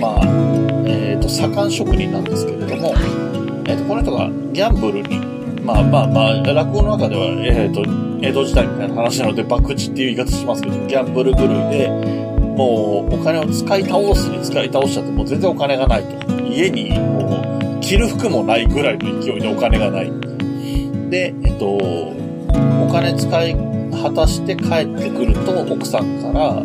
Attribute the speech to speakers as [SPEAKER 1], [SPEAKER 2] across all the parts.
[SPEAKER 1] まあ、えっ、と、左官職人なんですけれども、えっ、と、この人がギャンブルに、まあまあまあ、落語の中では、えっ、と、江戸時代みたいな話なので、博打っていう言い方しますけど、ギャンブル狂いで、もう、お金を使い倒すに使い倒しちゃって、もう全然お金がないと。家に、もう、着る服もないぐらいの勢いでお金がない。で、えっと、お金使い果たして帰ってくると、奥さんから、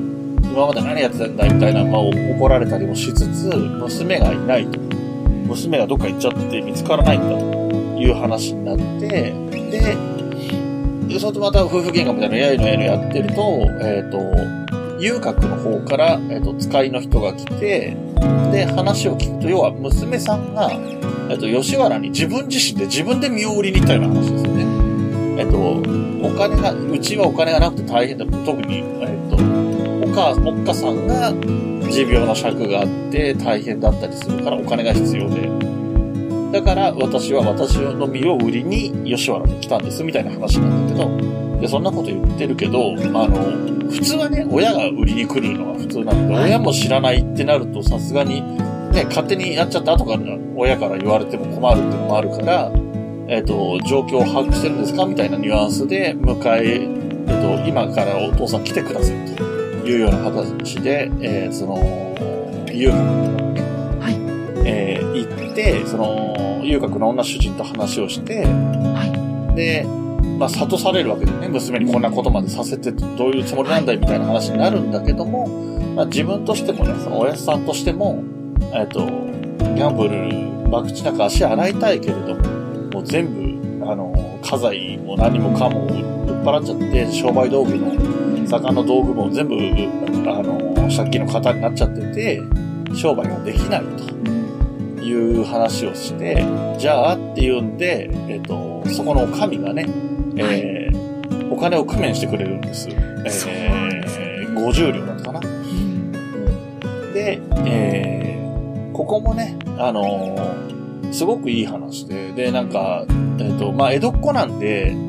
[SPEAKER 1] 今まで何やってたんだみたいな、まあ、怒られたりもしつつ、娘がいないと。娘がどっか行っちゃって見つからないんだという話になって、で、それとまた夫婦喧嘩みたいなやいのやいのやってると、えっ、と、遊郭の方から、えっ、と、使いの人が来て、で、話を聞くと、要は娘さんが、えっ、と、吉原に自分自身で自分で身を売りに行ったような話ですよね。えっ、と、お金が、うちはお金がなくて大変だ。特に、えっ、と、おっかさんが持病の尺があって大変だったりするからお金が必要で。だから私は私の身を売りに吉原に来たんですみたいな話なんだけど、で、そんなこと言ってるけど、あの、普通はね、親が売りに来るのが普通なんで、
[SPEAKER 2] はい。
[SPEAKER 1] 親も知らないってなるとさすがに、ね、勝手にやっちゃった後から親から言われても困るっていうのもあるから、えっ、と、状況を把握してるんですかみたいなニュアンスで迎え、えっ、と、今からお父さん来てくださいというような形で、えーその、遊郭のところにね、
[SPEAKER 2] はい。
[SPEAKER 1] えー行って、その、遊郭の女主人と話をして、
[SPEAKER 2] はい。
[SPEAKER 1] で、まあ、諭されるわけでね、娘にこんなことまでさせてどういうつもりなんだいみたいな話になるんだけども、まあ、自分としてもね、そのおやつさんとしても、えっ、と、ギャンブル、博打なんか足洗いたいけれども、もう全部、あの、家財も何もかも売っ払っちゃって、商売道具の、魚の道具も全部、あの、借金の型になっちゃってて、商売ができないと。いう話をして、じゃあっていうんで、えっ、と、そこのお上がね、えーお金を工面してくれるんです。
[SPEAKER 2] です
[SPEAKER 1] ー、50両だったかな。
[SPEAKER 2] うん
[SPEAKER 1] で、えーここもね、あのーすごくいい話で、で、なんか、えっ、と、まあ、江戸っ子なんで、
[SPEAKER 2] はい。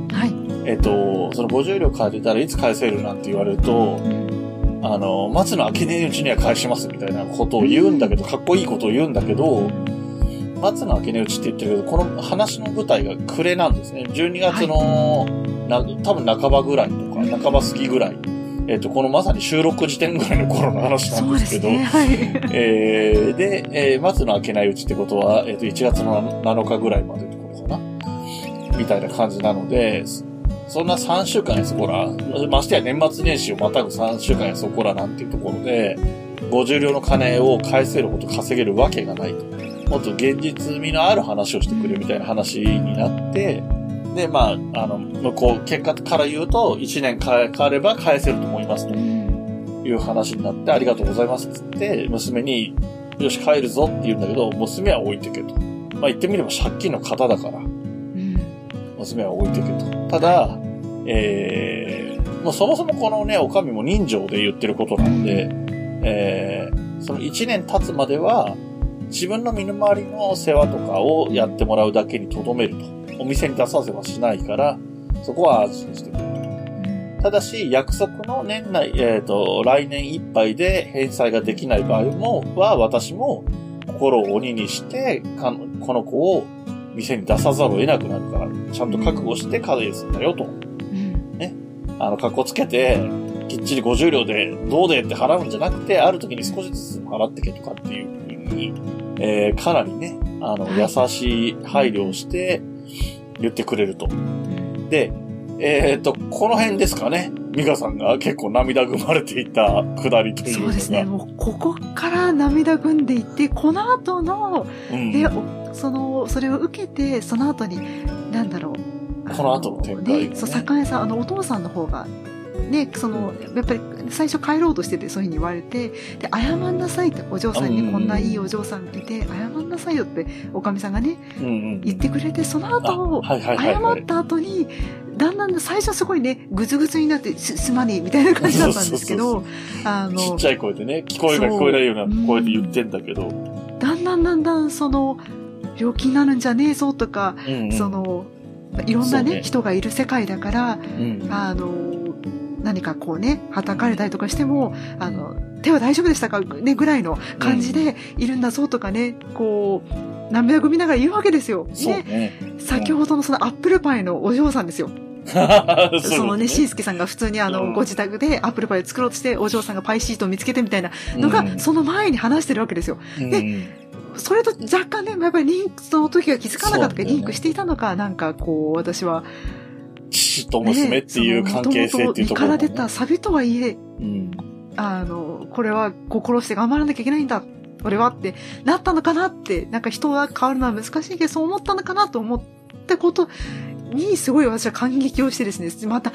[SPEAKER 1] えっ、と、その50両借りたらいつ返せるなんて言われると、あの、松の明けねえうちには返しますみたいなことを言うんだけど、かっこいいことを言うんだけど、松の明けねうちって言ってるけど、この話の舞台が暮れなんですね。12月の、な多分半ばぐらいとか、半ば過ぎぐらい。えっ、と、このまさに収録時点ぐらいの頃の話な
[SPEAKER 2] そ
[SPEAKER 1] んでけど、
[SPEAKER 2] ね。はい。
[SPEAKER 1] えー、で、えー、松の明けないうちってことは、えっ、と、1月の7日ぐらいまでってことかな？みたいな感じなので、そんな3週間やそこら、ましてや年末年始をまたぐ3週間やそこらなんていうところで、50両の金を返せるほど稼げるわけがないと。もっと現実味のある話をしてくれみたいな話になって、で、まあ、あの、向こう、結果から言うと、1年かかれば返せると思いますと。いう話になって、ありがとうございますっつって、娘に、よし、帰るぞって言うんだけど、娘は置いてけと。まあ言ってみれば借金の方だから、娘は置いてけと。ただ、えー、もうそもそもこのね、お上も人情で言ってることなので、えー、その1年経つまでは、自分の身の回りの世話とかをやってもらうだけに留めると。お店に出させはしないから、そこは安心してくれと。ただし、約束の年内、えっ、と、来年いっぱいで返済ができない場合も、は、私も心を鬼にして、かこの子を店に出さざるを得なくなるから、ちゃんと覚悟して返すんだよと。
[SPEAKER 2] うん
[SPEAKER 1] あの、格好つけて、きっちり50両で、どうでって払うんじゃなくて、ある時に少しずつ払ってけとかっていうふうに、えー、かなりね、あの、
[SPEAKER 2] はい
[SPEAKER 1] 優しい配慮をして言ってくれると。で、えっ、と、この辺ですかね。ミカさんが結構涙ぐまれていたくだりというのが。
[SPEAKER 2] そうですね。もう、ここから涙ぐんでいって、この後の、
[SPEAKER 1] うん
[SPEAKER 2] で、おその、それを受けて、その後に、なんだろう。
[SPEAKER 1] この後の展開がね
[SPEAKER 2] ね、そう、酒屋さん、あの、お父さんの方が、ね、その、やっぱり最初帰ろうとしててそういうふうに言われて、で、謝んなさいって、お嬢さん
[SPEAKER 1] うん
[SPEAKER 2] にこんないいお嬢さんいて、謝んなさいよって、おかみさんがね、
[SPEAKER 1] うんうん。
[SPEAKER 2] 言ってくれて、その
[SPEAKER 1] あ
[SPEAKER 2] 後、
[SPEAKER 1] はいはいはい、
[SPEAKER 2] 謝
[SPEAKER 1] はい。
[SPEAKER 2] った後に、だんだん最初すごいね、ぐずぐずになって、す、すまねえみたいな感じだったんですけど、あの、
[SPEAKER 1] ちっちゃい声でね、聞こえが聞こえないような声で言ってんだけど。
[SPEAKER 2] だんだんだんだんその、病気になるんじゃねえぞとか、
[SPEAKER 1] うんうん
[SPEAKER 2] その、いろんなね
[SPEAKER 1] ね
[SPEAKER 2] 人がいる世界だから、
[SPEAKER 1] うん
[SPEAKER 2] あの、何かこうね、叩かれたりとかしても、あの、手は大丈夫でしたか？ね、ぐらいの感じでいるんだぞとかね、こう、涙ぐみながら言うわけですよ。ね。
[SPEAKER 1] ね。
[SPEAKER 2] 先ほどのそのアップルパイのお嬢さんですよ。
[SPEAKER 1] そ
[SPEAKER 2] そのね、しんすけさんが普通にあの、
[SPEAKER 1] うん
[SPEAKER 2] ご自宅でアップルパイを作ろうとして、お嬢さんがパイシートを見つけてみたいなのが、
[SPEAKER 1] うん
[SPEAKER 2] その前に話してるわけですよ。
[SPEAKER 1] うん
[SPEAKER 2] それと若干ね、やっぱりリンク、その時は気づかなかったか、
[SPEAKER 1] そうだよね
[SPEAKER 2] リンクしていたのか、なんかこう、私は、
[SPEAKER 1] 父と娘っていう関係性っていうところもね、
[SPEAKER 2] 身から出たサビとはいえ、
[SPEAKER 1] うん。
[SPEAKER 2] あの、これは心して頑張らなきゃいけないんだ。俺はってなったのかなって、なんか人が変わるのは難しいけど、そう思ったのかなと思ったことに、すごい私は感激をしてですね、また、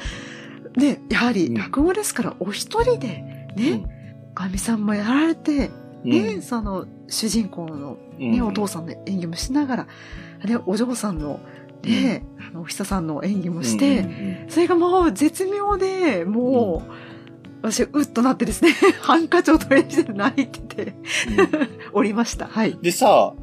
[SPEAKER 2] ね、やはり
[SPEAKER 1] うん。
[SPEAKER 2] 落語ですから、お一人で、ね、おかみさんもやられて、
[SPEAKER 1] うん
[SPEAKER 2] ね、その、主人公のね、お父さんの演技もしながら、ね、お嬢さんの、ね、あの、おひささんの演技もして、
[SPEAKER 1] うんうん
[SPEAKER 2] それがもう絶妙で、もう、私、うっとなってですね、ハンカチを取り出して泣いてて、
[SPEAKER 1] うん
[SPEAKER 2] おりました。はい。
[SPEAKER 1] でさ、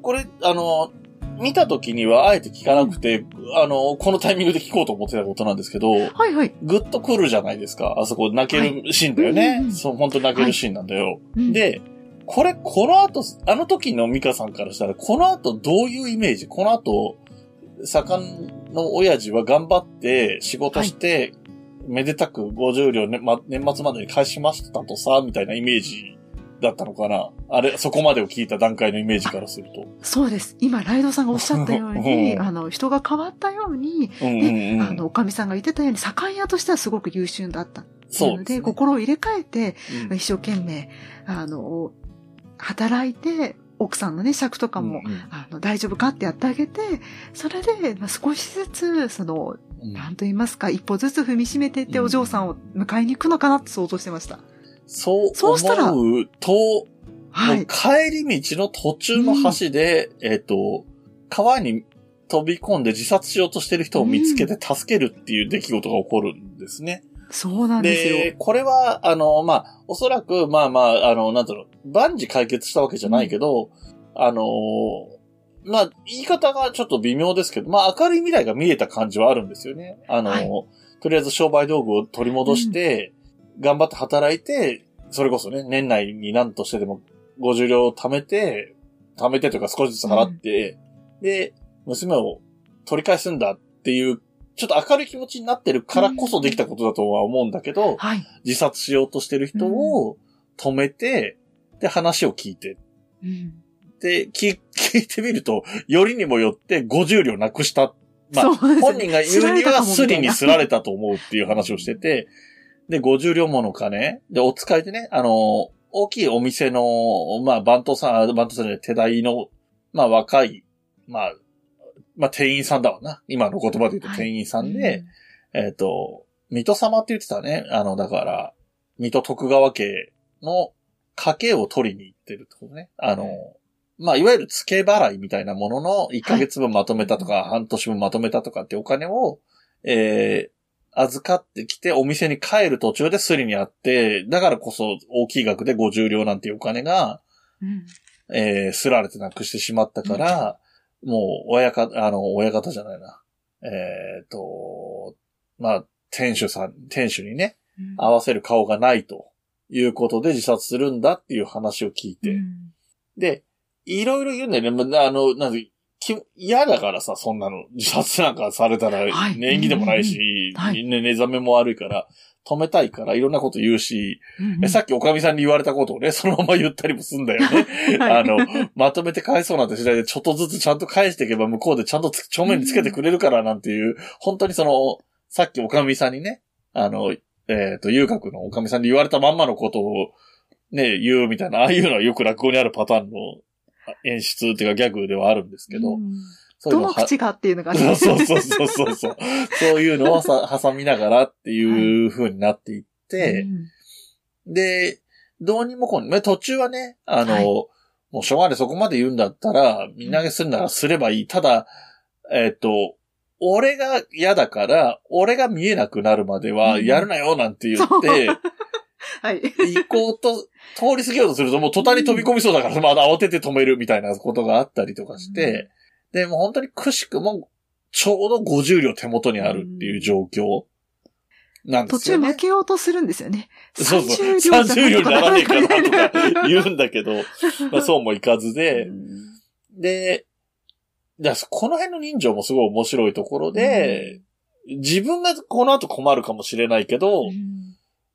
[SPEAKER 1] これ、あの、見た時にはあえて聞かなくて、あの、このタイミングで聞こうと思ってたことなんですけど、
[SPEAKER 2] はいはい。
[SPEAKER 1] ぐっと来るじゃないですか。あそこ泣けるシーンだよね。
[SPEAKER 2] はいうんうんうん
[SPEAKER 1] そう、本当に泣けるシーンなんだよ。
[SPEAKER 2] うん、
[SPEAKER 1] で、これ、この後、あの時のミカさんからしたら、この後どういうイメージ？この後、盛んの親父は頑張って仕事して、めでたく50両、ねま、年末までに返しましたとさ、みたいなイメージだったのかな？あれ、そこまでを聞いた段階のイメージからすると。
[SPEAKER 2] そうです。今、ライドさんがおっしゃったように、
[SPEAKER 1] うん
[SPEAKER 2] あの、人が変わったように、
[SPEAKER 1] うんうんうん。
[SPEAKER 2] あの、おかみさんが言ってたように、盛ん屋としてはすごく優秀だった。
[SPEAKER 1] そうですね、
[SPEAKER 2] 心を入れ替えて、
[SPEAKER 1] うん
[SPEAKER 2] 一生懸命、あの、働いて、奥さんのね、尺とかも、
[SPEAKER 1] うんうん
[SPEAKER 2] あの、大丈夫かってやってあげて、それで、まあ、少しずつ、その、
[SPEAKER 1] うん
[SPEAKER 2] なんと言いますか、一歩ずつ踏みしめていって
[SPEAKER 1] うん
[SPEAKER 2] お嬢さんを迎えに行くのかなって想像してました。
[SPEAKER 1] そう
[SPEAKER 2] そうしたら
[SPEAKER 1] 思うと、
[SPEAKER 2] はい。
[SPEAKER 1] 帰り道の途中の橋で、えっ、と、川に飛び込んで自殺しようとしてる人を見つけて助けるっていう出来事が起こるんですね。
[SPEAKER 2] そうなんですよ。
[SPEAKER 1] で、これは、あの、まあ、おそらく、まあまあ、あの、なんだろう、万事解決したわけじゃないけど、あの、まあ、言い方がちょっと微妙ですけど、まあ、明るい未来が見えた感じはあるんですよね。あの、
[SPEAKER 2] はい
[SPEAKER 1] とりあえず商売道具を取り戻して、頑張って働いて、それこそね、年内に何としてでも50両貯めて、貯めてというか少しずつ払って、で、娘を取り返すんだっていう、ちょっと明るい気持ちになってるからこそできたことだとは思うんだけど、
[SPEAKER 2] はい。
[SPEAKER 1] 自殺しようとしてる人を止めて、で、話を聞いて。
[SPEAKER 2] うん
[SPEAKER 1] で、聞 聞いてみると、よりにもよって50両なくした。まあ、本人が言うにはスリ
[SPEAKER 2] すられたかもみたいな
[SPEAKER 1] にすられたと思うっていう話をしてて、で、50両もの金。で、お使いでね、あの、大きいお店の、まあ、番頭さん、あ番頭さんじゃない手代の、まあ、若い、まあ、まあ、店員さんだわな。今の言葉で言うと
[SPEAKER 2] はい
[SPEAKER 1] 店員さんで、えっ、と、水戸様って言ってたね。あの、だから、水戸徳川家の家計を取りに行ってるってことね。あの、まあ、いわゆる付け払いみたいなものの1ヶ月分まとめたとか、半年分まとめたとかってお金を、えー預かってきてお店に帰る途中でスリにあって、だからこそ大きい額で50両なんていうお金が、
[SPEAKER 2] うん。
[SPEAKER 1] えー、すられてなくしてしまったから、もう、親方、あの、親方じゃないな。えっ、と、まあ、店主さん、店主にね、
[SPEAKER 2] うん。
[SPEAKER 1] 合わせる顔がないということで自殺するんだっていう話を聞いて、
[SPEAKER 2] うん。
[SPEAKER 1] で、いろいろ言うんだよね。まあの、なんで、き嫌だからさ、そんなの。自殺なんかされたら、
[SPEAKER 2] はい。
[SPEAKER 1] ね、演技でもないし、
[SPEAKER 2] うんうんはい。
[SPEAKER 1] ね、寝覚めも悪いから、止めたいからいろんなこと言うし、
[SPEAKER 2] うん
[SPEAKER 1] えさっきおかみさんに言われたことをね、そのまま言ったりもすんだよね。
[SPEAKER 2] はい。
[SPEAKER 1] あの、まとめて返そうなんて次第でちょっとずつちゃんと返していけば向こうでちゃんとつ正面につけてくれるからなんていう、本当にその、さっきおかみさんにね、あの、えっ、と、遊郭のおかみさんに言われたまんまのことをね、言うみたいな、ああいうのはよく落語にあるパターンの演出っていうかギャグではあるんですけど、
[SPEAKER 2] うん
[SPEAKER 1] そう
[SPEAKER 2] どの口がっていうのがあり
[SPEAKER 1] そうそうそうそうそうそう。いうのをさ挟みながらっていう風になっていって、
[SPEAKER 2] うん
[SPEAKER 1] で、どうにもこうに、まあ途中はね、あの、
[SPEAKER 2] はい
[SPEAKER 1] もうしょうがないそこまで言うんだったら、みんなげするならすればいい。ただ、えっ、と、俺が嫌だから、俺が見えなくなるまでは
[SPEAKER 2] うん
[SPEAKER 1] やるなよなんて言って、
[SPEAKER 2] はい。
[SPEAKER 1] 行こうと、通り過ぎようとするともう途端に飛び込みそうだから、まだ慌てて止めるみたいなことがあったりとかして、で、もう本当にくしくも、ちょうど50両手元にあるっていう状況。なんで
[SPEAKER 2] 途
[SPEAKER 1] すよね。
[SPEAKER 2] 中負けようとするんですよね。
[SPEAKER 1] そうそう。
[SPEAKER 2] 30両じゃ
[SPEAKER 1] 30両にならねえかなとか言うんだけど、まあそうもいかずで、
[SPEAKER 2] うん
[SPEAKER 1] で、だこの辺の人情もすごい面白いところで、自分がこの後困るかもしれないけど、
[SPEAKER 2] うん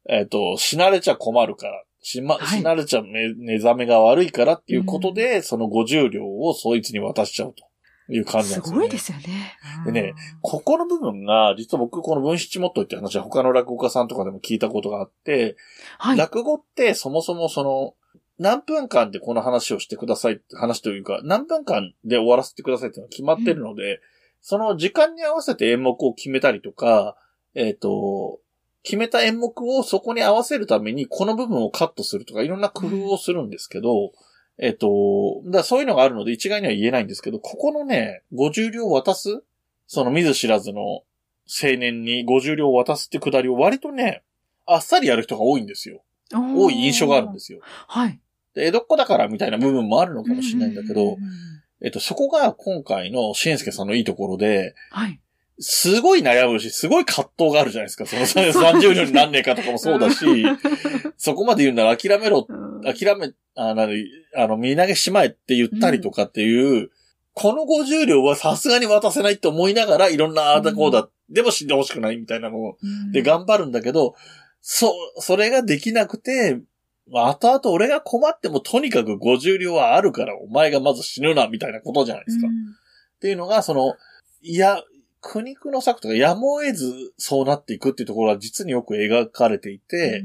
[SPEAKER 1] えっ、と、死なれちゃ困るから、死ま、
[SPEAKER 2] はい
[SPEAKER 1] 死なれちゃ目目覚めが悪いからっていうことで、その50両をそいつに渡しちゃうという感じなんですよね。
[SPEAKER 2] すごいですよね。
[SPEAKER 1] でねここの部分が、実は僕この分七モットーって話は他の落語家さんとかでも聞いたことがあって、
[SPEAKER 2] はい。
[SPEAKER 1] 落語ってそもそもその、何分間でこの話をしてくださいって話というか、何分間で終わらせてくださいっていうのが決まってるので、その時間に合わせて演目を決めたりとか、えっ、と、決めた演目をそこに合わせるためにこの部分をカットするとかいろんな工夫をするんですけど、えっ、と、だそういうのがあるので一概には言えないんですけど、ここのね、50両を渡すその見ず知らずの青年に50両を渡すってくだりを割とね、あっさりやる人が多いんですよ。多い印象があるんですすよ。
[SPEAKER 2] はい。
[SPEAKER 1] で江戸っ子だからみたいな部分もあるのかもしれないんだけど
[SPEAKER 2] うんうん、うん
[SPEAKER 1] えっと、そこが今回のしんすけさんのいいところで、
[SPEAKER 2] はい。
[SPEAKER 1] すごい悩むし、すごい葛藤があるじゃないですか。その 30両になんねえかとかもそうだし、そこまで言うなら諦めろ、
[SPEAKER 2] うん。
[SPEAKER 1] 諦め、あなにあの、見投げしまえって言ったりとかっていう、この50両はさすがに渡せないって思いながら、いろんなああだこうだ、でも死んでほしくないみたいなのをで、頑張るんだけど、そ、それができなくて、まあ後々俺が困ってもとにかく50両はあるからお前がまず死ぬな、みたいなことじゃないですか。っ
[SPEAKER 2] うん
[SPEAKER 1] ていうのが、その、いや、苦肉の策とかやむを得ずそうなっていくっていうところは実によく描かれていて、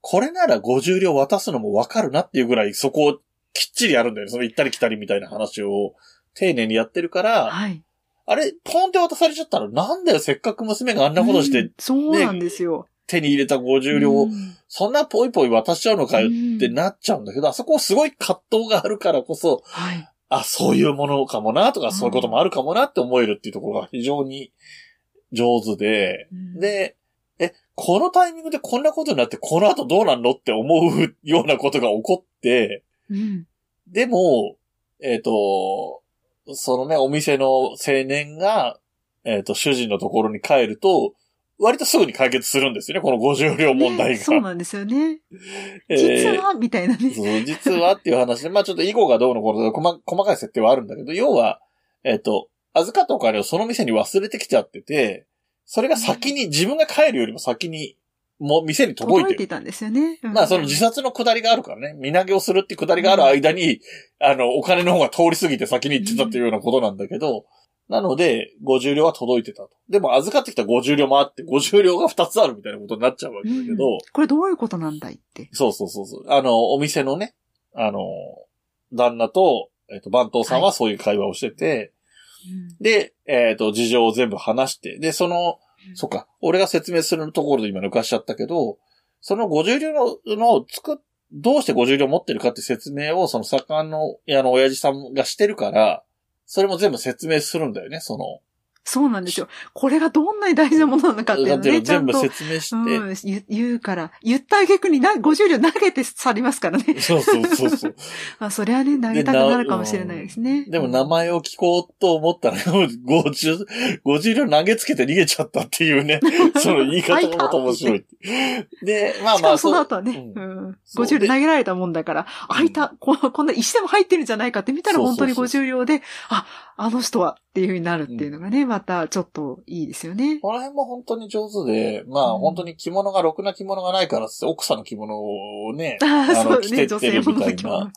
[SPEAKER 1] これなら50両渡すのもわかるなっていうぐらいそこをきっちりやるんだよね。その行ったり来たりみたいな話を丁寧にやってるから、
[SPEAKER 2] はい。
[SPEAKER 1] あれ、ポンって渡されちゃったらなんだよ、せっかく娘があんなことして
[SPEAKER 2] うんそうなんですよ。
[SPEAKER 1] 手に入れた50両を
[SPEAKER 2] うん
[SPEAKER 1] そんなポイポイ渡しちゃうのかよ
[SPEAKER 2] うん
[SPEAKER 1] ってなっちゃうんだけど、あそこすごい葛藤があるからこそ、
[SPEAKER 2] はい。
[SPEAKER 1] あ、そういうものかもなとか、
[SPEAKER 2] ん
[SPEAKER 1] そういうこともあるかもなって思えるっていうところが非常に上手で、
[SPEAKER 2] うん、
[SPEAKER 1] で、え、このタイミングでこんなことになってこの後どうなんのって思うようなことが起こって、
[SPEAKER 2] うん。
[SPEAKER 1] でも、えっ、と、そのね、お店の青年が、えっ、と、主人のところに帰ると、割とすぐに解決するんですよね、この50両問題が。
[SPEAKER 2] ねそうなんですよね。
[SPEAKER 1] えー
[SPEAKER 2] 実は、みたいなね。
[SPEAKER 1] そう、実はっていう話で、まあちょっと囲碁がどうのこうの細細かい設定はあるんだけど、要は、えっ、と、預かったお金をその店に忘れてきちゃってて、それが先に、自分が帰るよりも先に、もう店に届いてる。
[SPEAKER 2] 届いてたんですよね。うん
[SPEAKER 1] まあその自殺の下りがあるからね、身投げをするって下りがある間に、あの、お金の方が通り過ぎて先に行ってたっていうようなことなんだけど、なので、50両は届いてたと。でも預かってきた50両もあって、50両が2つあるみたいなことになっちゃうわけだけど、
[SPEAKER 2] うんこれどういうことなんだいって。
[SPEAKER 1] そうそうそうそう。あの、お店のね、あの、旦那と、えっ、と、番頭さんはそういう会話をしてて、で、えっ、と、事情を全部話して、で、その、そっか、俺が説明するところで今抜かしちゃったけど、その50両の、の、つく、どうして50両持ってるかって説明を、その盛んの、あの、親父さんがしてるから、それも全部説明するんだよね、その。
[SPEAKER 2] そうなんですよ。これがどんなに大事なものなのかっていうのをね、ちゃ
[SPEAKER 1] 全部
[SPEAKER 2] んと。
[SPEAKER 1] 説明して、
[SPEAKER 2] うん、言言うから、言った挙句にな50両投げて去りますからね。
[SPEAKER 1] そうそうそうそう。
[SPEAKER 2] まあ、それはね、投げたくなるかもしれないですね。
[SPEAKER 1] でも名前を聞こうと思ったら、50、50両投げつけて逃げちゃったっていうね、その言い方がまた面白い。で、まあまあ、
[SPEAKER 2] しかもその後はね、
[SPEAKER 1] う
[SPEAKER 2] うんん、
[SPEAKER 1] そう
[SPEAKER 2] 50両投げられたもんだから、開いた、ここんな石でも入ってるんじゃないかって見たら本当に
[SPEAKER 1] そうそう
[SPEAKER 2] 50両で、あ、あの人はっていう風になるっていうのがね、またちょっといいですよね。
[SPEAKER 1] この辺も本当に上手で、まあ、
[SPEAKER 2] うん。
[SPEAKER 1] 本当に着物がろくな着物がないからって奥さんの着物をね、
[SPEAKER 2] あ
[SPEAKER 1] の着てってるみたいな。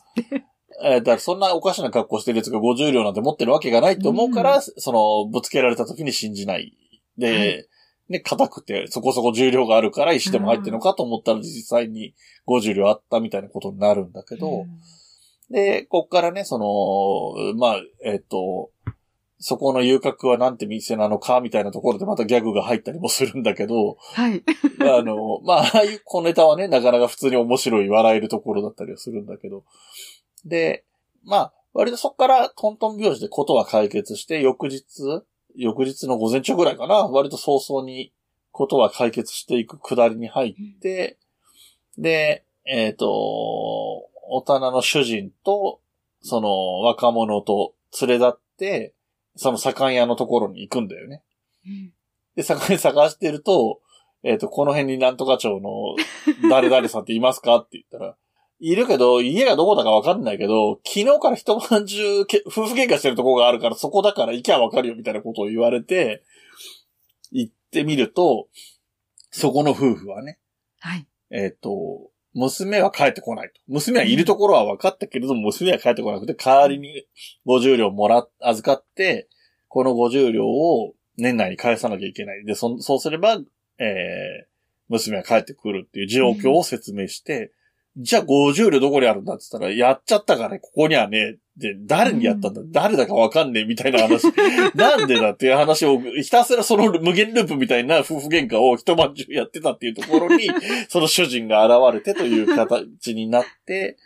[SPEAKER 1] えーだからそんなおかしな格好してるやつが50両なんて持ってるわけがないと思うから、
[SPEAKER 2] うん。
[SPEAKER 1] その、ぶつけられた時に信じない。で、
[SPEAKER 2] はい。
[SPEAKER 1] ね、硬くてそこそこ重量があるから石でも入ってるのかと思ったら実際に50両あったみたいなことになるんだけど、
[SPEAKER 2] うん。
[SPEAKER 1] で、こっからね、その、まあ、えっ、と、そこの遊郭はなんて店なのかみたいなところでまたギャグが入ったりもするんだけど、
[SPEAKER 2] はい。
[SPEAKER 1] あの、まあ、ああいう小ネタはね、なかなか普通に面白い、笑えるところだったりはするんだけど。で、まあ、割とそこからトントン拍子でことは解決して、翌日、翌日の午前中ぐらいかな、割と早々にことは解決していくくだりに入って、で、えっ、と、お棚の主人と、その若者と連れ立って、その盛ん屋のところに行くんだよね。
[SPEAKER 2] うん
[SPEAKER 1] で、屋探してると、えっ、と、この辺になんとか町の誰々さんっていますかって言ったら、いるけど、家がどこだかわかんないけど、昨日から一晩中け、夫婦喧嘩してるとこがあるから、そこだから行きゃわかるよみたいなことを言われて、行ってみると、そこの夫婦はね、
[SPEAKER 2] はい。
[SPEAKER 1] えっ、と、娘は帰ってこないと。娘はいるところは分かったけれども、娘は帰ってこなくて、代わりに50両もら、預かって、この50両を年内に返さなきゃいけない。で、そ、そうすれば、えー、娘は帰ってくるっていう状況を説明して、じゃあ50両どこにあるんだって言ったら、やっちゃったからここにはね、で、誰にやったんだ、誰だかわかんねえみたいな話。なんでだっていう話を、ひたすらその無限ループみたいな夫婦喧嘩を一晩中やってたっていうところに、その主人が現れてという形になって、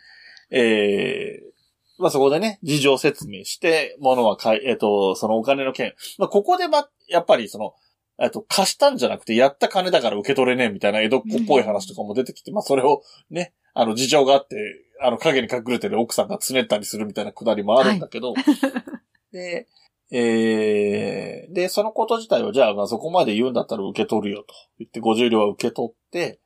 [SPEAKER 1] えー、まあそこでね、事情説明して、物は買い、えっ、と、そのお金の件。まあここでま、やっぱりその、えっと、貸したんじゃなくて、やった金だから受け取れねえみたいな江戸っ子っぽい話とかも出てきて、まあそれをね、あの事情があって、あの影に隠れてる奥さんがつねったりするみたいなくだりもあるんだけど、で、えー、で、そのこと自体をじゃあ、まあそこまで言うんだったら受け取るよと言って50両は受け取って、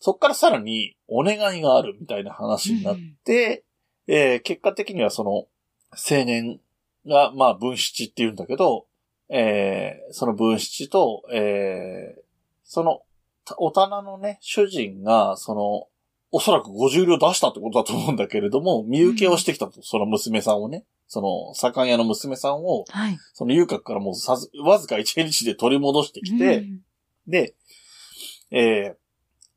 [SPEAKER 1] そっからさらにお願いがあるみたいな話になって、えー結果的にはその青年が、まあ分七って言うんだけど、えーその分七と、えーその、たお棚のね、主人が、その、おそらく50両出したってことだと思うんだけれども、身請けをしてきたと、その娘さんをね、その、盛ん屋の娘さんを、
[SPEAKER 2] はい。
[SPEAKER 1] その遊郭からもうさず、わずか1日で取り戻してきて、
[SPEAKER 2] うん。
[SPEAKER 1] で、えー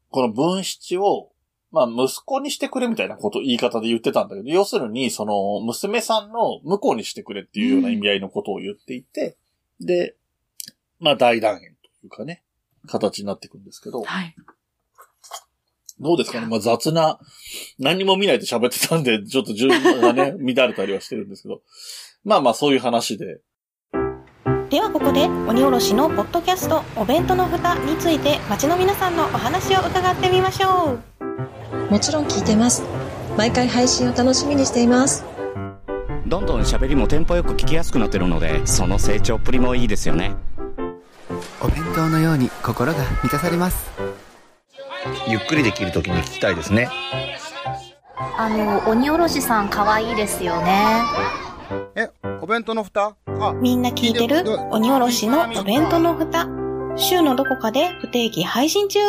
[SPEAKER 1] この分七を、まあ、息子にしてくれみたいなこと、言い方で言ってたんだけど、要するに、その、娘さんの婿にしてくれっていうような意味合いのことを言っていて、で、まあ、大団円というかね、形になっていくんですけど、
[SPEAKER 2] はい。
[SPEAKER 1] どうですかね？まあ、雑な、何も見ないで喋ってたんで、ちょっと順番がね、乱れたりはしてるんですけど、まあまあ、そういう話で、
[SPEAKER 3] ではここで鬼おろしのポッドキャストお弁当の蓋について街の皆さんのお話を伺ってみましょう
[SPEAKER 4] もちろん聞いてます。毎回配信を楽しみにしています。
[SPEAKER 5] どんどん喋りもテンポよく聞きやすくなってるのでその成長っぷりもいいですよね。
[SPEAKER 6] お弁当のように心が満たされます。
[SPEAKER 7] ゆっくりできるときに聞きたいですね。
[SPEAKER 8] あの、鬼おろしさん可愛いですよね。
[SPEAKER 6] えお弁当の蓋？あ。
[SPEAKER 3] みんな聞いてる？鬼おろしのお弁当の蓋。週のどこかで不定期配信中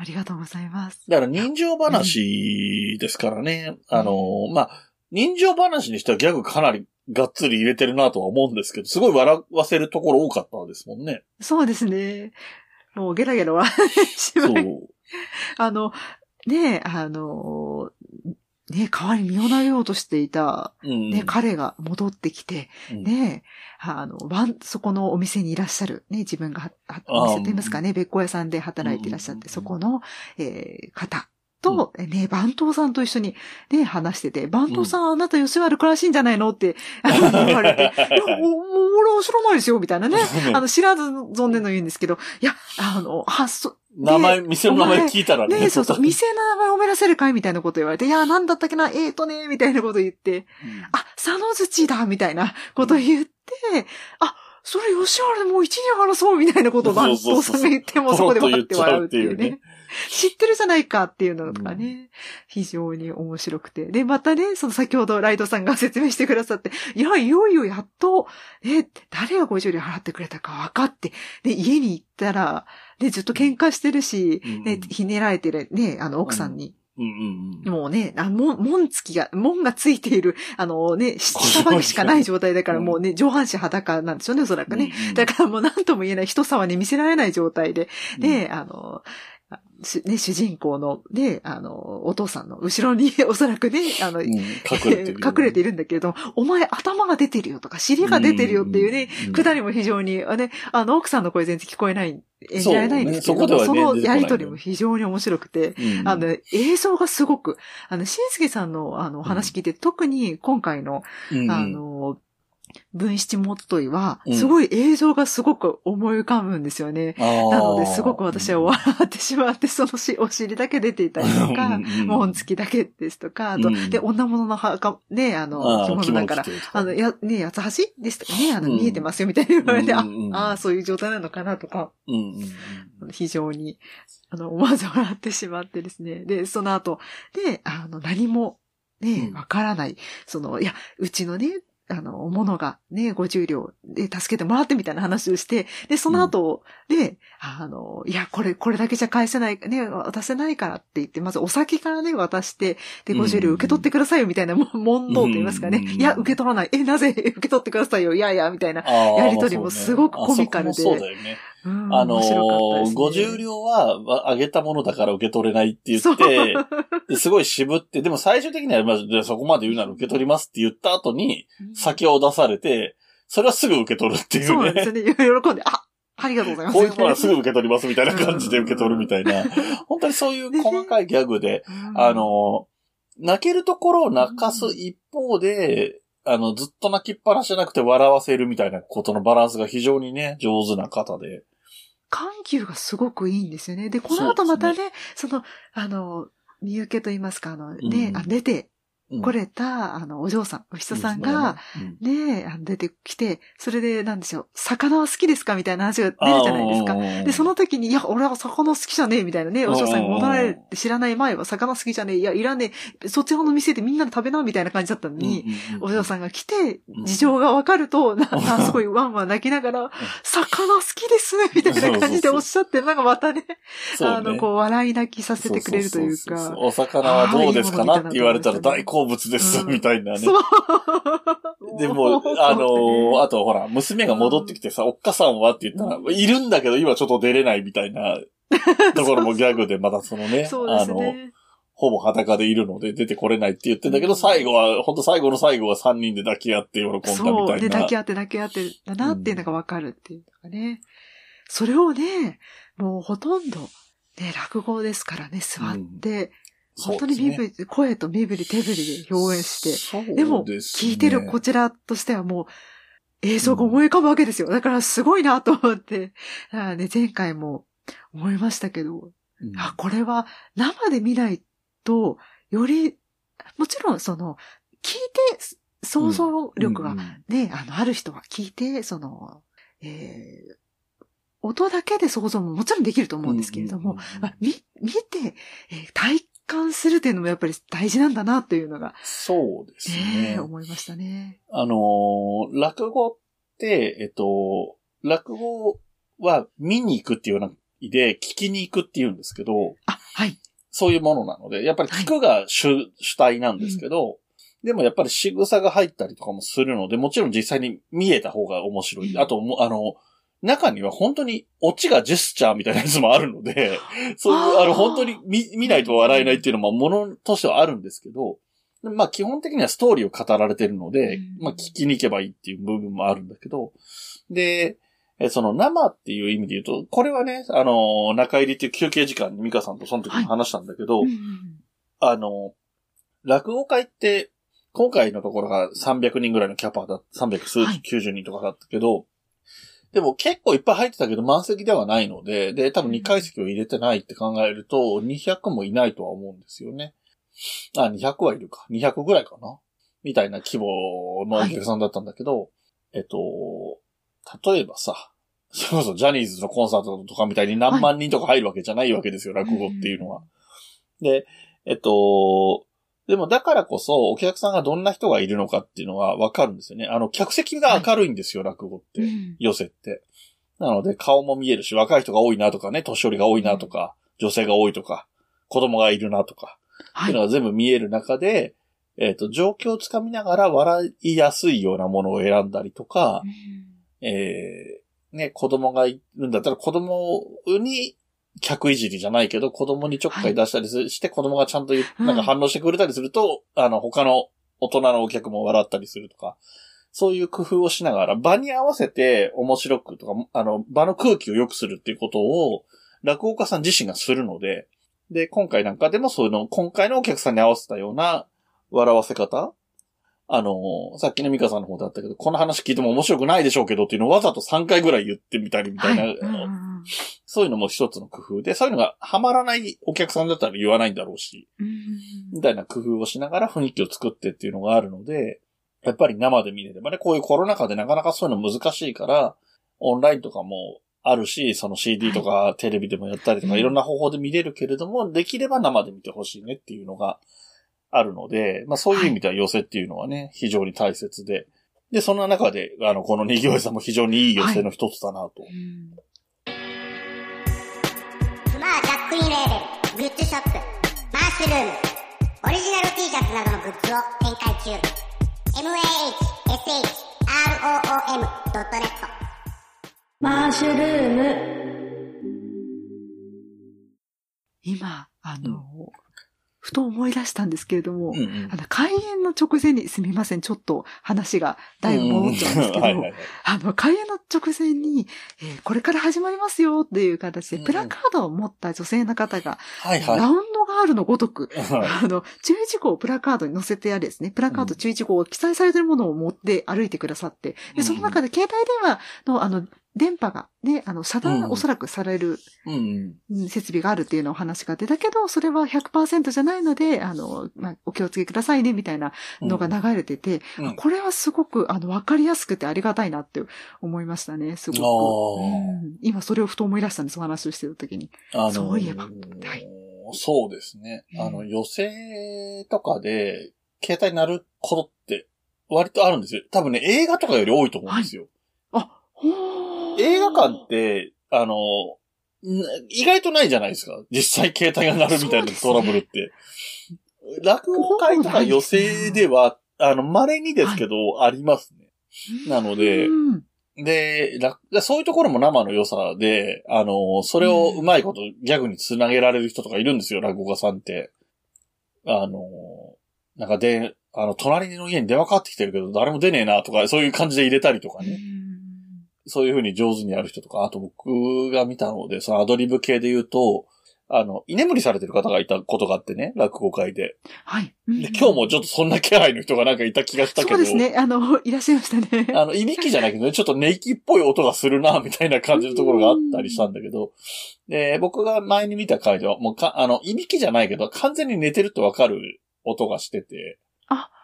[SPEAKER 2] ありがとうございます。
[SPEAKER 1] だから人情話ですからね。あの、まあ、人情話にしてはギャグかなりがっつり入れてるなとは思うんですけど、すごい笑わせるところ多かったですもんね。
[SPEAKER 2] そうですね。もうゲラゲラ笑ってしま。
[SPEAKER 1] そうう。
[SPEAKER 2] あの、ねえ、あの、ねえ、代わりに身を投げようとしていた、
[SPEAKER 1] うん。
[SPEAKER 2] ね、彼が戻ってきて、
[SPEAKER 1] うん。
[SPEAKER 2] ねえ、あの、ワン、そこのお店にいらっしゃる、ね、自分がお店と言いますかね、別個屋さんで働いていらっしゃって、そこの、えー方と、ね、番頭さんと一緒にね、話してて、番頭さん、あなた吉原詳しいんじゃないのって、あの言われて、いや、俺は知らないですよ、みたいなね。あの、知らず存ぜの言うんですけど、いや、あの、発想、
[SPEAKER 1] 名前、店の名前聞いたらね。
[SPEAKER 2] ねそうそう、店の名前をめらせるかいみたいなこと言われて、いや、なんだったっけな、えーとね、みたいなこと言って、あ、佐野土だみたいなこと言って、あ、それ吉原でもう一年争うみたいなことを番頭さんが言ってもそこで笑って笑うっていうね。知ってるじゃないかっていうのとかね、非常に面白くて。で、またね、その先ほどライドさんが説明してくださって、いや、いよいよやっと、え、誰が50両払ってくれたか分かって、で、家に行ったら、で、ずっと喧嘩してるし、
[SPEAKER 1] うん。
[SPEAKER 2] ね、ひねられてるね、あの、奥さんに。
[SPEAKER 1] うん。うんうん。
[SPEAKER 2] もうね、あ門、門付きが、門がついている、あのね、下ばしかない状態だから、
[SPEAKER 1] うん。
[SPEAKER 2] もうね、上半身裸なんですよね、おそらくね。
[SPEAKER 1] うんうん
[SPEAKER 2] だからもう何とも言えない人様に見せられない状態で、で、あの、しね、主人公の、ね、あの、お父さんの後ろに おそらくね、あの、
[SPEAKER 1] うん隠れてる。
[SPEAKER 2] 隠れているんだけれども、お前頭が出てるよとか、尻が出てるよっていうね、
[SPEAKER 1] うん
[SPEAKER 2] くだりも非常に、あね、あの、奥さんの声全然聞こえない、演じられないんですけ
[SPEAKER 1] そうね
[SPEAKER 2] ども、そ
[SPEAKER 1] ね
[SPEAKER 2] のやりとりも非常に面白くて、
[SPEAKER 1] うん。
[SPEAKER 2] あの、映像がすごく、あの、しんすけさんの、あの、話聞いて、特に今回の、
[SPEAKER 1] うん。
[SPEAKER 2] あの、文七もっといは
[SPEAKER 1] う、ん。
[SPEAKER 2] すごい映像がすごく思い浮かぶんですよね。
[SPEAKER 1] あー。
[SPEAKER 2] なので、すごく私は笑ってしまって、そのしお尻だけ出ていたりとか、
[SPEAKER 1] うんうん
[SPEAKER 2] 門付きだけですとか、あと、
[SPEAKER 1] うん。
[SPEAKER 2] で、女物の墓、ね、あの、着物だからあの、や、ね、八つ橋でしたかね、あの、
[SPEAKER 1] うん
[SPEAKER 2] 見えてますよみたいに言われて、
[SPEAKER 1] うんうんうん。
[SPEAKER 2] ああー、そういう状態なのかなとか、
[SPEAKER 1] うんうんうん。
[SPEAKER 2] 非常に、あの、思わず笑ってしまってですね。で、その後、で、あの、何も、ね
[SPEAKER 1] う、ん。
[SPEAKER 2] わからない。その、いや、うちのね、あの、ものがね、50両で助けてもらってみたいな話をして、で、その後、で、あの、いや、これ、これだけじゃ返せない、ね、渡せないからって言って、まずお酒からね、渡して、で、
[SPEAKER 1] うん
[SPEAKER 2] 50両受け取ってくださいよ、みたいな、も問答と言いますかね。
[SPEAKER 1] うん
[SPEAKER 2] いや、受け取らない。え、なぜ受け取ってくださいよ、いやいや、みたいな。やりとりもすごくコミカルで
[SPEAKER 1] そうだよね。
[SPEAKER 2] うん
[SPEAKER 1] あの
[SPEAKER 2] ね
[SPEAKER 1] 50両はわあげたものだから受け取れないって言って、ですごい渋って、でも最終的には、まあ、そこまで言うなら受け取りますって言った後に、酒を出されて、それはすぐ受け取るっていうね。
[SPEAKER 2] そうなんですよね。喜んで、あ、ありがとうございます。
[SPEAKER 1] こういうものはすぐ受け取りますみたいな感じで受け取るみたいな。本当にそういう細かいギャグで、
[SPEAKER 2] うん
[SPEAKER 1] あ、の、泣けるところを泣かす一方で、あの、ずっと泣きっぱなしじゃなくて笑わせるみたいなことのバランスが非常にね、上手な方で。
[SPEAKER 2] 緩急がすごくいいんですよね。で、この後またね、その、あの、身受けと言いますか、あの、ね、
[SPEAKER 1] うん
[SPEAKER 2] あ出て
[SPEAKER 1] うん。
[SPEAKER 2] これた、あの、お嬢さん、おひささんが、、
[SPEAKER 1] うん
[SPEAKER 2] ね、あの出てきて、それで、なんでしょう、魚は好きですか？みたいな話が出るじゃないですか。
[SPEAKER 1] か
[SPEAKER 2] で、その時に、いや、俺は魚好きじゃねえ、みたいなね、お嬢さんに戻られて知らない前は魚好きじゃねえ、いや、いらねえ、そっちの店でみんなで食べな、みたいな感じだったのに、お嬢さんが来て、事情がわかると、なな すごいワンワン泣きながら、魚好きですね、みたいな感じでおっしゃって、なんかまたね、あの、こう、笑い泣きさせてくれるというか。
[SPEAKER 1] お魚はどうですかなって言われたら大好物です、みたいなね。でも、あのー、あとほら、娘が戻ってきてさ、おっかさんはって言ったら、いるんだけど今ちょっと出れないみたいな ところもギャグで、またそのね、あの。ほぼ裸でいるので出てこれないって言ってんだけど、最後は、ほんと最後の最後は3人で抱き合って喜んだみたいな。
[SPEAKER 2] そう。で、抱き合って抱き合ってだなっていうのがわかるっていうのがね。それをね、もうほとんど、ね、落語ですからね、座って、本当に身振り、声と身振り手振りで表現して、
[SPEAKER 1] して
[SPEAKER 2] でも、聞いてるこちらとしてはもう、映像が思い浮かぶわけですよ。だからすごいなと思って、だからね、前回も思いましたけど、あ、これは生で見ないと、より、もちろんその、聞いて想像力がね、あの、ある人は聞いて、その、えー音だけで想像ももちろんできると思うんですけれども、まあ、見、見て、えー体感するっていうのもやっぱり大事なんだなというのが、
[SPEAKER 1] そうですね。
[SPEAKER 2] ね思いましたね。
[SPEAKER 1] あのー落語って、えっと、落語は見に行くっていうような意味で、聞きに行くっていうんですけど、
[SPEAKER 2] あ、はい。
[SPEAKER 1] そういうものなので、やっぱり聞くが主,、主体なんですけど、でもやっぱり仕草が入ったりとかもするので、もちろん実際に見えた方が面白い。あとも、あの、中には本当にオチがジェスチャーみたいなやつもあるので、そういう、
[SPEAKER 2] あ
[SPEAKER 1] の、本当に見見ないと笑えないっていうのもものとしてはあるんですけど、まあ基本的にはストーリーを語られてるので、
[SPEAKER 2] うん。
[SPEAKER 1] まあ聞きに行けばいいっていう部分もあるんだけど、で、えその生っていう意味で言うと、これはね、あの、中入りっていう休憩時間にミカさんとその時に話したんだけど、
[SPEAKER 2] うんうん
[SPEAKER 1] あの、落語会って、今回のところが300人ぐらいのキャパだ、390人とかだったけど、でも結構いっぱい入ってたけど満席ではないので、で、多分2階席を入れてないって考えると、200もいないとは思うんですよね。あ、200はいるか。200ぐらいかな。みたいな規模のお客さんだったんだけど、えっと、例えばさ、それこそジャニーズのコンサートとかみたいに何万人とか入るわけじゃないわけですよ、落語っていうのは。で、えっと、でもだからこそお客さんがどんな人がいるのかっていうのはわかるんですよね。あの、客席が明るいんですよ、落語って。
[SPEAKER 2] うん
[SPEAKER 1] 寄せって。なので顔も見えるし、若い人が多いなとかね、年寄りが多いなとか、女性が多いとか、子供がいるなとか、っていうのが全部見える中で、えっ、と、状況をつかみながら笑いやすいようなものを選んだりとか、えー、ね、子供がいるんだったら子供に客いじりじゃないけど、子供にちょっかい出したりすして、子供がちゃんとなんか反応してくれたりすると、あの、他の大人のお客も笑ったりするとか、そういう工夫をしながら、場に合わせて面白くとか、あの、場の空気を良くするっていうことを、落語家さん自身がするので、で、今回なんかでもそういうの、今回のお客さんに合わせたような笑わせ方あの、さっきのミカさんの方であったけど、この話聞いても面白くないでしょうけどっていうのをわざと3回ぐらい言ってみたりみたいな、
[SPEAKER 2] はい。うんうんうん。
[SPEAKER 1] そういうのも一つの工夫で、そういうのがハマらないお客さんだったら言わないんだろうし、みたいな工夫をしながら雰囲気を作ってっていうのがあるので、やっぱり生で見れればね、こういうコロナ禍でなかなかそういうの難しいから、オンラインとかもあるし、その CD とかテレビでもやったりとか、
[SPEAKER 2] うん。
[SPEAKER 1] いろんな方法で見れるけれども、できれば生で見てほしいねっていうのがあるので、まあそういう意味では寄せっていうのはね、非常に大切で、で、そんな中で、あの、この二行屋さんも非常にいい寄せの一つだなと。
[SPEAKER 2] うん。
[SPEAKER 9] スマージャックインレーベルグッズショップマッシュルームオリジナル T シャツなどのグッズを展開中。Mahshroom.net
[SPEAKER 3] マッシュルーム。
[SPEAKER 2] 今、あの、ふと思い出したんですけれども、
[SPEAKER 1] うんうん
[SPEAKER 2] あの、開演の直前に、すみません、ちょっと話がだいぶ戻っちゃうんですけど、
[SPEAKER 1] はいはいはい。
[SPEAKER 2] あの、開演の直前に、えーこれから始まりますよっていう形で、プラカードを持った女性の方が、
[SPEAKER 1] はいはい。
[SPEAKER 2] ラウンドガールのごとく、
[SPEAKER 1] は
[SPEAKER 2] あの、注意事項をプラカードに載せてあるですね、プラカード注意事項を記載されているものを持って歩いてくださって、で、その中で携帯電話の、あの、電波がね、あの、遮
[SPEAKER 1] うん
[SPEAKER 2] 断おそらくされる、
[SPEAKER 1] いうん
[SPEAKER 2] うん設備があるっていうのお話が出たけど、それは100%じゃないので、あの、まあ、お気をつけくださいね、みたいな
[SPEAKER 1] うん。
[SPEAKER 2] のが流れてて、
[SPEAKER 1] うん
[SPEAKER 2] これはすごく、あの、わかりやすくてありがたいなって思いましたね、すごく。うん今それをふと思い出したんです、お話をしてるときに。
[SPEAKER 1] あの
[SPEAKER 2] そういえばはい
[SPEAKER 1] そうですね。
[SPEAKER 2] うん
[SPEAKER 1] あの、寄席とかで、携帯鳴ることって、割とあるんですよ。多分ね、映画とかより多いと思うんですよ。
[SPEAKER 2] あ、ほー
[SPEAKER 1] 映画館って、あの、ん意外とないじゃないですか。実際携帯が鳴るみたいなトラブルって。落語会とか寄席では、あの、稀にですけど、ありますね。なので
[SPEAKER 2] うん
[SPEAKER 1] で、らそういうところも生の良さで、あの、それをうまいことギャグにつなげられる人とかいるんですよ、落語家さんって。あの、なんかで、あの、隣の家に電話かかってきてるけど、誰も出ねえなとか、そういう感じで入れたりとかね。そういう風に上手にやる人とか、あと僕が見たので、そのアドリブ系で言うと、あの、居眠りされてる方がいたことがあってね、落語会で。
[SPEAKER 2] はい。
[SPEAKER 1] で、今日もちょっとそんな気配の人がなんかいた気がしたけど。
[SPEAKER 2] そうですね。あの、いらっしゃいましたね。
[SPEAKER 1] あの、いびきじゃないけどね、ちょっと寝息っぽい音がするな、みたいな感じのところがあったりしたんだけど、で、僕が前に見た回では、もうか、あの、いびきじゃないけど、完全に寝てるってわかる音がしてて、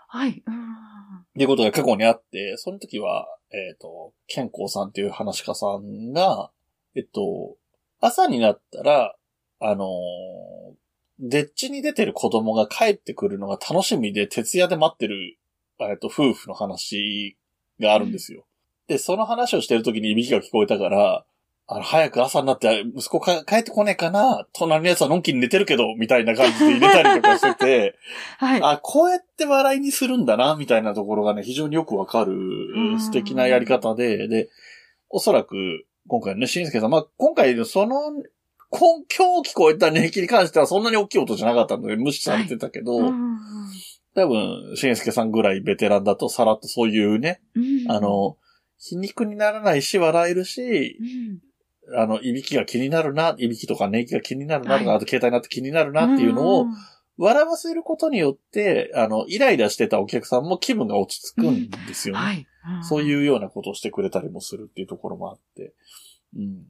[SPEAKER 2] はい。うん
[SPEAKER 1] っていうことが過去にあって、その時は、えっ、と、健康さんっていう話し家さんが、えっと、朝になったら、あのー、でっちに出てる子供が帰ってくるのが楽しみで、徹夜で待ってる、えっと、夫婦の話があるんですよ。で、その話をしてる時にいびきが聞こえたから、あの、早く朝になって、息子か帰ってこねえかな隣のやつはのんきに寝てるけど、みたいな感じで入れたりとかしてて、
[SPEAKER 2] はい。
[SPEAKER 1] あ、こうやって笑いにするんだな、みたいなところがね、非常によくわかる
[SPEAKER 2] ん。
[SPEAKER 1] 素敵なやり方で、で、おそらく、今回のね、しんすけさん、まあ、今回のその、こん今日聞こえた寝息に関してはそんなに大きい音じゃなかったので無視されてたけど、
[SPEAKER 2] うん。
[SPEAKER 1] 多分、しんすけさんぐらいベテランだとさらっとそういうね、
[SPEAKER 2] うん。
[SPEAKER 1] あ、の、皮肉にならないし笑えるし
[SPEAKER 2] う、ん
[SPEAKER 1] あの、いびきが気になるな、いびきとか寝息が気になるなとか、
[SPEAKER 2] はい
[SPEAKER 1] あと携帯になって気になるなっていうのを、
[SPEAKER 2] ん
[SPEAKER 1] 笑わせることによって、あの、イライラしてたお客さんも気分が落ち着くんですよね。
[SPEAKER 2] はい。
[SPEAKER 1] そう
[SPEAKER 2] う
[SPEAKER 1] いうようなことをしてくれたりもするっていうところもあって、うん。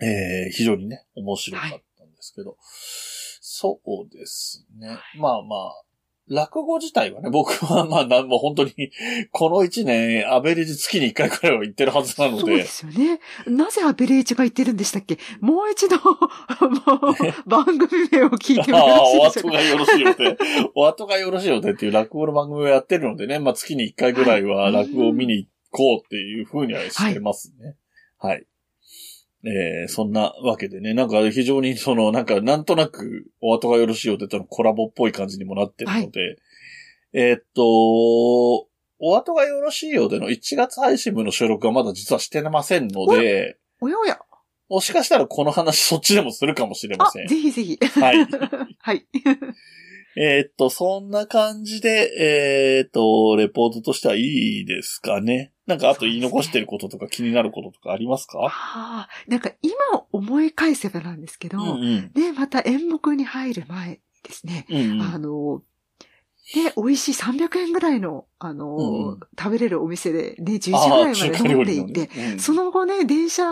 [SPEAKER 1] えー、非常にね、面白かったんですけど、そうですね。まあまあ、落語自体はね、僕はまあなんも本当に、この一年、アベレージ月に一回くらいは行ってるはずなので
[SPEAKER 2] そうで、すよね。なぜアベレージが言ってるんでしたっけ？もう一度、もう番組名を聞いても
[SPEAKER 1] ああ、お
[SPEAKER 2] よろしいでしょうか？
[SPEAKER 1] 後がよろしいよて。お後がよろしいよてっていう落語の番組をやってるのでね、まあ月に一回ぐらいは落語を見に行こうっていうふうにはしてますね。はい。えー、そんなわけでね、なんか非常にその、なんかなんとなくお後がよろしいよてとのコラボっぽい感じにもなってるので、えーっと、お後がよろしいよでの1月配信分の収録はまだ実はしてませんので、
[SPEAKER 2] おやおや。
[SPEAKER 1] もしかしたらこの話そっちでもするかもしれま
[SPEAKER 2] あ、
[SPEAKER 1] せん。
[SPEAKER 2] ぜひぜひ。
[SPEAKER 1] はい。
[SPEAKER 2] はい。
[SPEAKER 1] えーっと、そんな感じで、えーっと、レポートとしてはいいですかね。なんかあと言い残してることとか気になることとかありますか？
[SPEAKER 2] ああ、なんか今思い返せばなんですけど、
[SPEAKER 1] うんうん。
[SPEAKER 2] ね、また演目に入る前ですね。
[SPEAKER 1] うんうん。
[SPEAKER 2] あの、で、美味しい300円ぐらいの、あの、
[SPEAKER 1] うんうん。
[SPEAKER 2] 食べれるお店でね、10時ぐらいまで飲んでいて、
[SPEAKER 1] ねうん。
[SPEAKER 2] その後ね、電車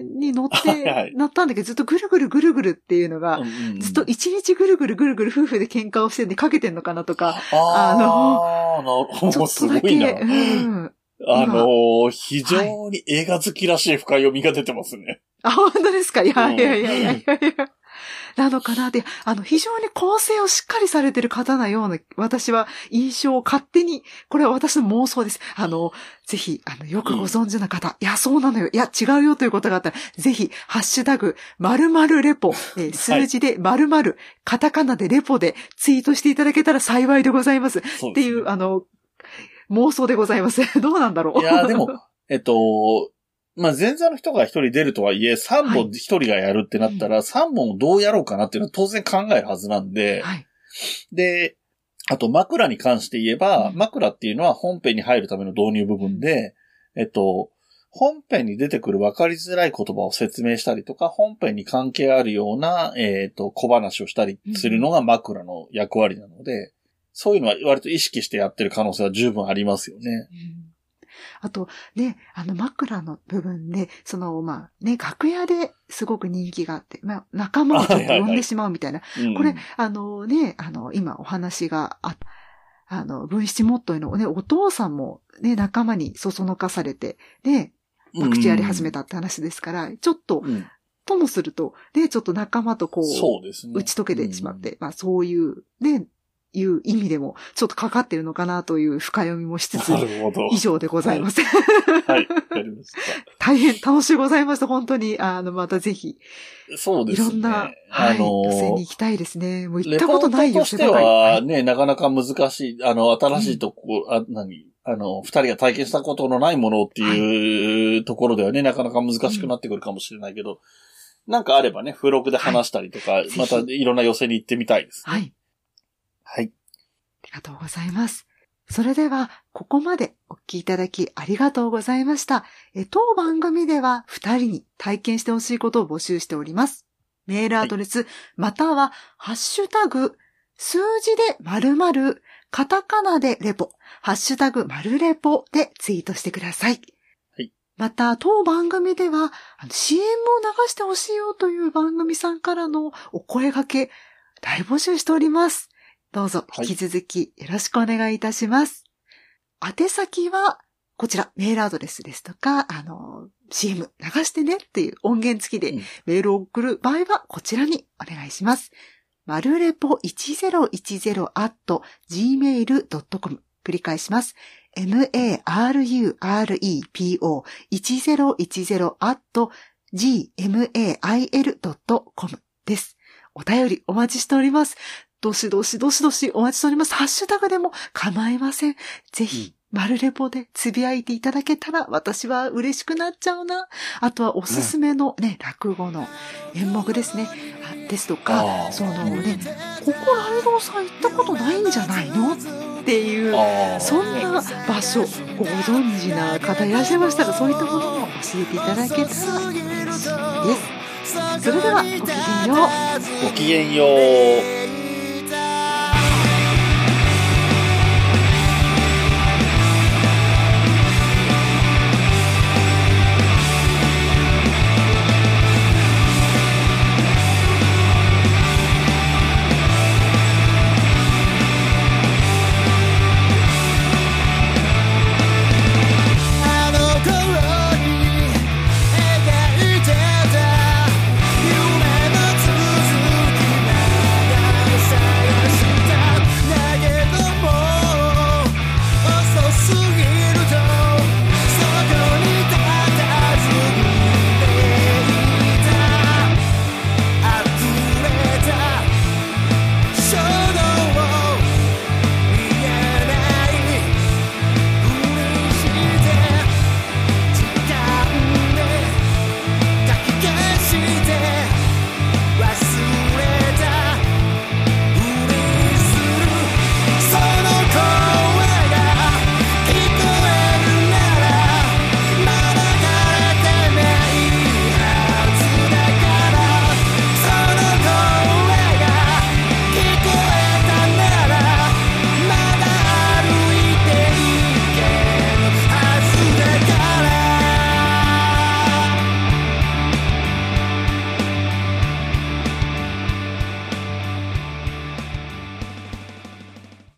[SPEAKER 2] に乗っ
[SPEAKER 1] はいはい。
[SPEAKER 2] て、乗ったんだけど、ずっとぐるぐるぐるぐるっていうのが、ずっと一日ぐるぐるぐるぐる夫婦で喧嘩をしてんでかけてんのかなとか、
[SPEAKER 1] あ
[SPEAKER 2] あの、ちょ
[SPEAKER 1] ど、
[SPEAKER 2] っとだけ、
[SPEAKER 1] すごいな。
[SPEAKER 2] うん。
[SPEAKER 1] あのー、非常に映画好きらしい深読みが出てますね。
[SPEAKER 2] あ、本当ですか？いやいやいやいやいや。なのかなって、あの、非常に構成をしっかりされてる方なような、私は印象を勝手に、これは私の妄想です。あの、ぜひ、あの、よくご存知の方、いや、そうなのよ、いや、違うよということがあったら、ぜひ、ハッシュタグ、〇〇レポ、えー数字で〇〇、カタカナでレポでツイートしていただけたら幸いでございます。
[SPEAKER 1] すね
[SPEAKER 2] っていう、あの、妄想でございます。どうなんだろう。
[SPEAKER 1] いや、でも、えっと、まあ、前座の人が一人出るとはいえ、三本一人がやるってなったら、三本をどうやろうかなっていうのは当然考えるはずなんで、
[SPEAKER 2] はい。
[SPEAKER 1] で、あと枕に関して言えば、枕っていうのは本編に入るための導入部分で、えっと、本編に出てくる分かりづらい言葉を説明したりとか、本編に関係あるような、えっと、小話をしたりするのが枕の役割なので、そういうのは割と意識してやってる可能性は十分ありますよね。
[SPEAKER 2] あと、ね、あの枕の部分で、その、まあ、ね、楽屋ですごく人気があって、まあ、仲間をちょっと呼んでしまうみたいな。
[SPEAKER 1] うん。
[SPEAKER 2] これ、あのね、あの、今お話があ、あの、分七モットイのね、お父さんもね、仲間にそそのかされて、ね、パクチーやり始めたって話ですから、ちょっと、
[SPEAKER 1] うん。
[SPEAKER 2] ともすると、ね、ちょっと仲間とこう、
[SPEAKER 1] そうですね。
[SPEAKER 2] 打ち解けてしまって、まあそういう、ね、いう意味でも、ちょっとかかってるのかなという深読みもしつつ。以上でございます。
[SPEAKER 1] はい、わかりまし
[SPEAKER 2] 大変楽しいございました。本当に、あの、またぜひ、
[SPEAKER 1] た。そうですね。
[SPEAKER 2] いろんな、は
[SPEAKER 1] あ
[SPEAKER 2] い、
[SPEAKER 1] の
[SPEAKER 2] 寄せに行きたいですね。もう行ったことない寄せばかり。
[SPEAKER 1] はね、なかなか難しい、あの、新しいとこ、あ、何？あの、二人が体験したことのないものっていうところではね、なかなか難しくなってくるかもしれないけど、なんかあればね、付録で話したりとか、
[SPEAKER 2] ぜひ
[SPEAKER 1] またいろんな寄せに行ってみたいですね。
[SPEAKER 2] はい。
[SPEAKER 1] はい。
[SPEAKER 2] ありがとうございます。それでは、ここまでお聞きいただきありがとうございました。え当番組では二人に体験してほしいことを募集しております。メールアドレス、または、ハッシュタグ、数字で〇〇、カタカナでレポ、ハッシュタグ〇レポでツイートしてください。
[SPEAKER 1] はい。
[SPEAKER 2] また、当番組では、あの CM を流してほしいよという番組さんからのお声掛け、大募集しております。どうぞ引き続きよろしくお願いいたします。宛先は、こちら、メールアドレスですとか、あの、CM 流してねっていう音源付きでメールを送る場合は、こちらにお願いします。まるれぽ1010 at gmail.com 繰り返します。marurepo 1010 at gmail.com です。お便りお待ちしております。どしどしどしどしお待ちしております。ハッシュタグでも構いません。ぜひ、マルレポでつぶやいていただけたら私は嬉しくなっちゃうな。あとはおすすめのね、落語の演目ですね。あですとか、そのね、ここライドウさん行ったことないんじゃないの？っていう、そんな場所、ご存知な方いらっしゃいましたら、そういったものも教えていただけたら嬉しいです。それでは、ごきげんよう。
[SPEAKER 1] ごきげんよう。